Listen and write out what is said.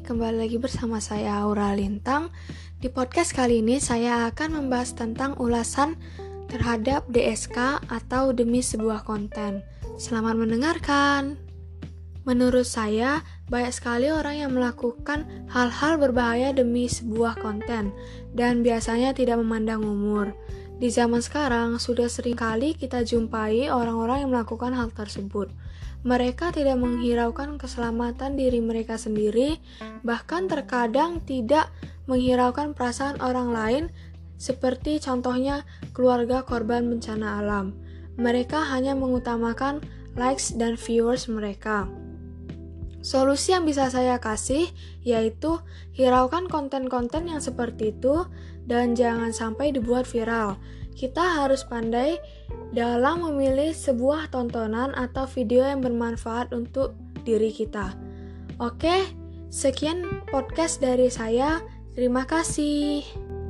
kembali lagi bersama saya Aura Lintang. Di podcast kali ini saya akan membahas tentang ulasan terhadap DSK atau demi sebuah konten. Selamat mendengarkan. Menurut saya, banyak sekali orang yang melakukan hal-hal berbahaya demi sebuah konten dan biasanya tidak memandang umur. Di zaman sekarang, sudah sering kali kita jumpai orang-orang yang melakukan hal tersebut. Mereka tidak menghiraukan keselamatan diri mereka sendiri, bahkan terkadang tidak menghiraukan perasaan orang lain, seperti contohnya keluarga korban bencana alam. Mereka hanya mengutamakan likes dan viewers mereka. Solusi yang bisa saya kasih yaitu hiraukan konten-konten yang seperti itu dan jangan sampai dibuat viral. Kita harus pandai dalam memilih sebuah tontonan atau video yang bermanfaat untuk diri kita. Oke, sekian podcast dari saya. Terima kasih.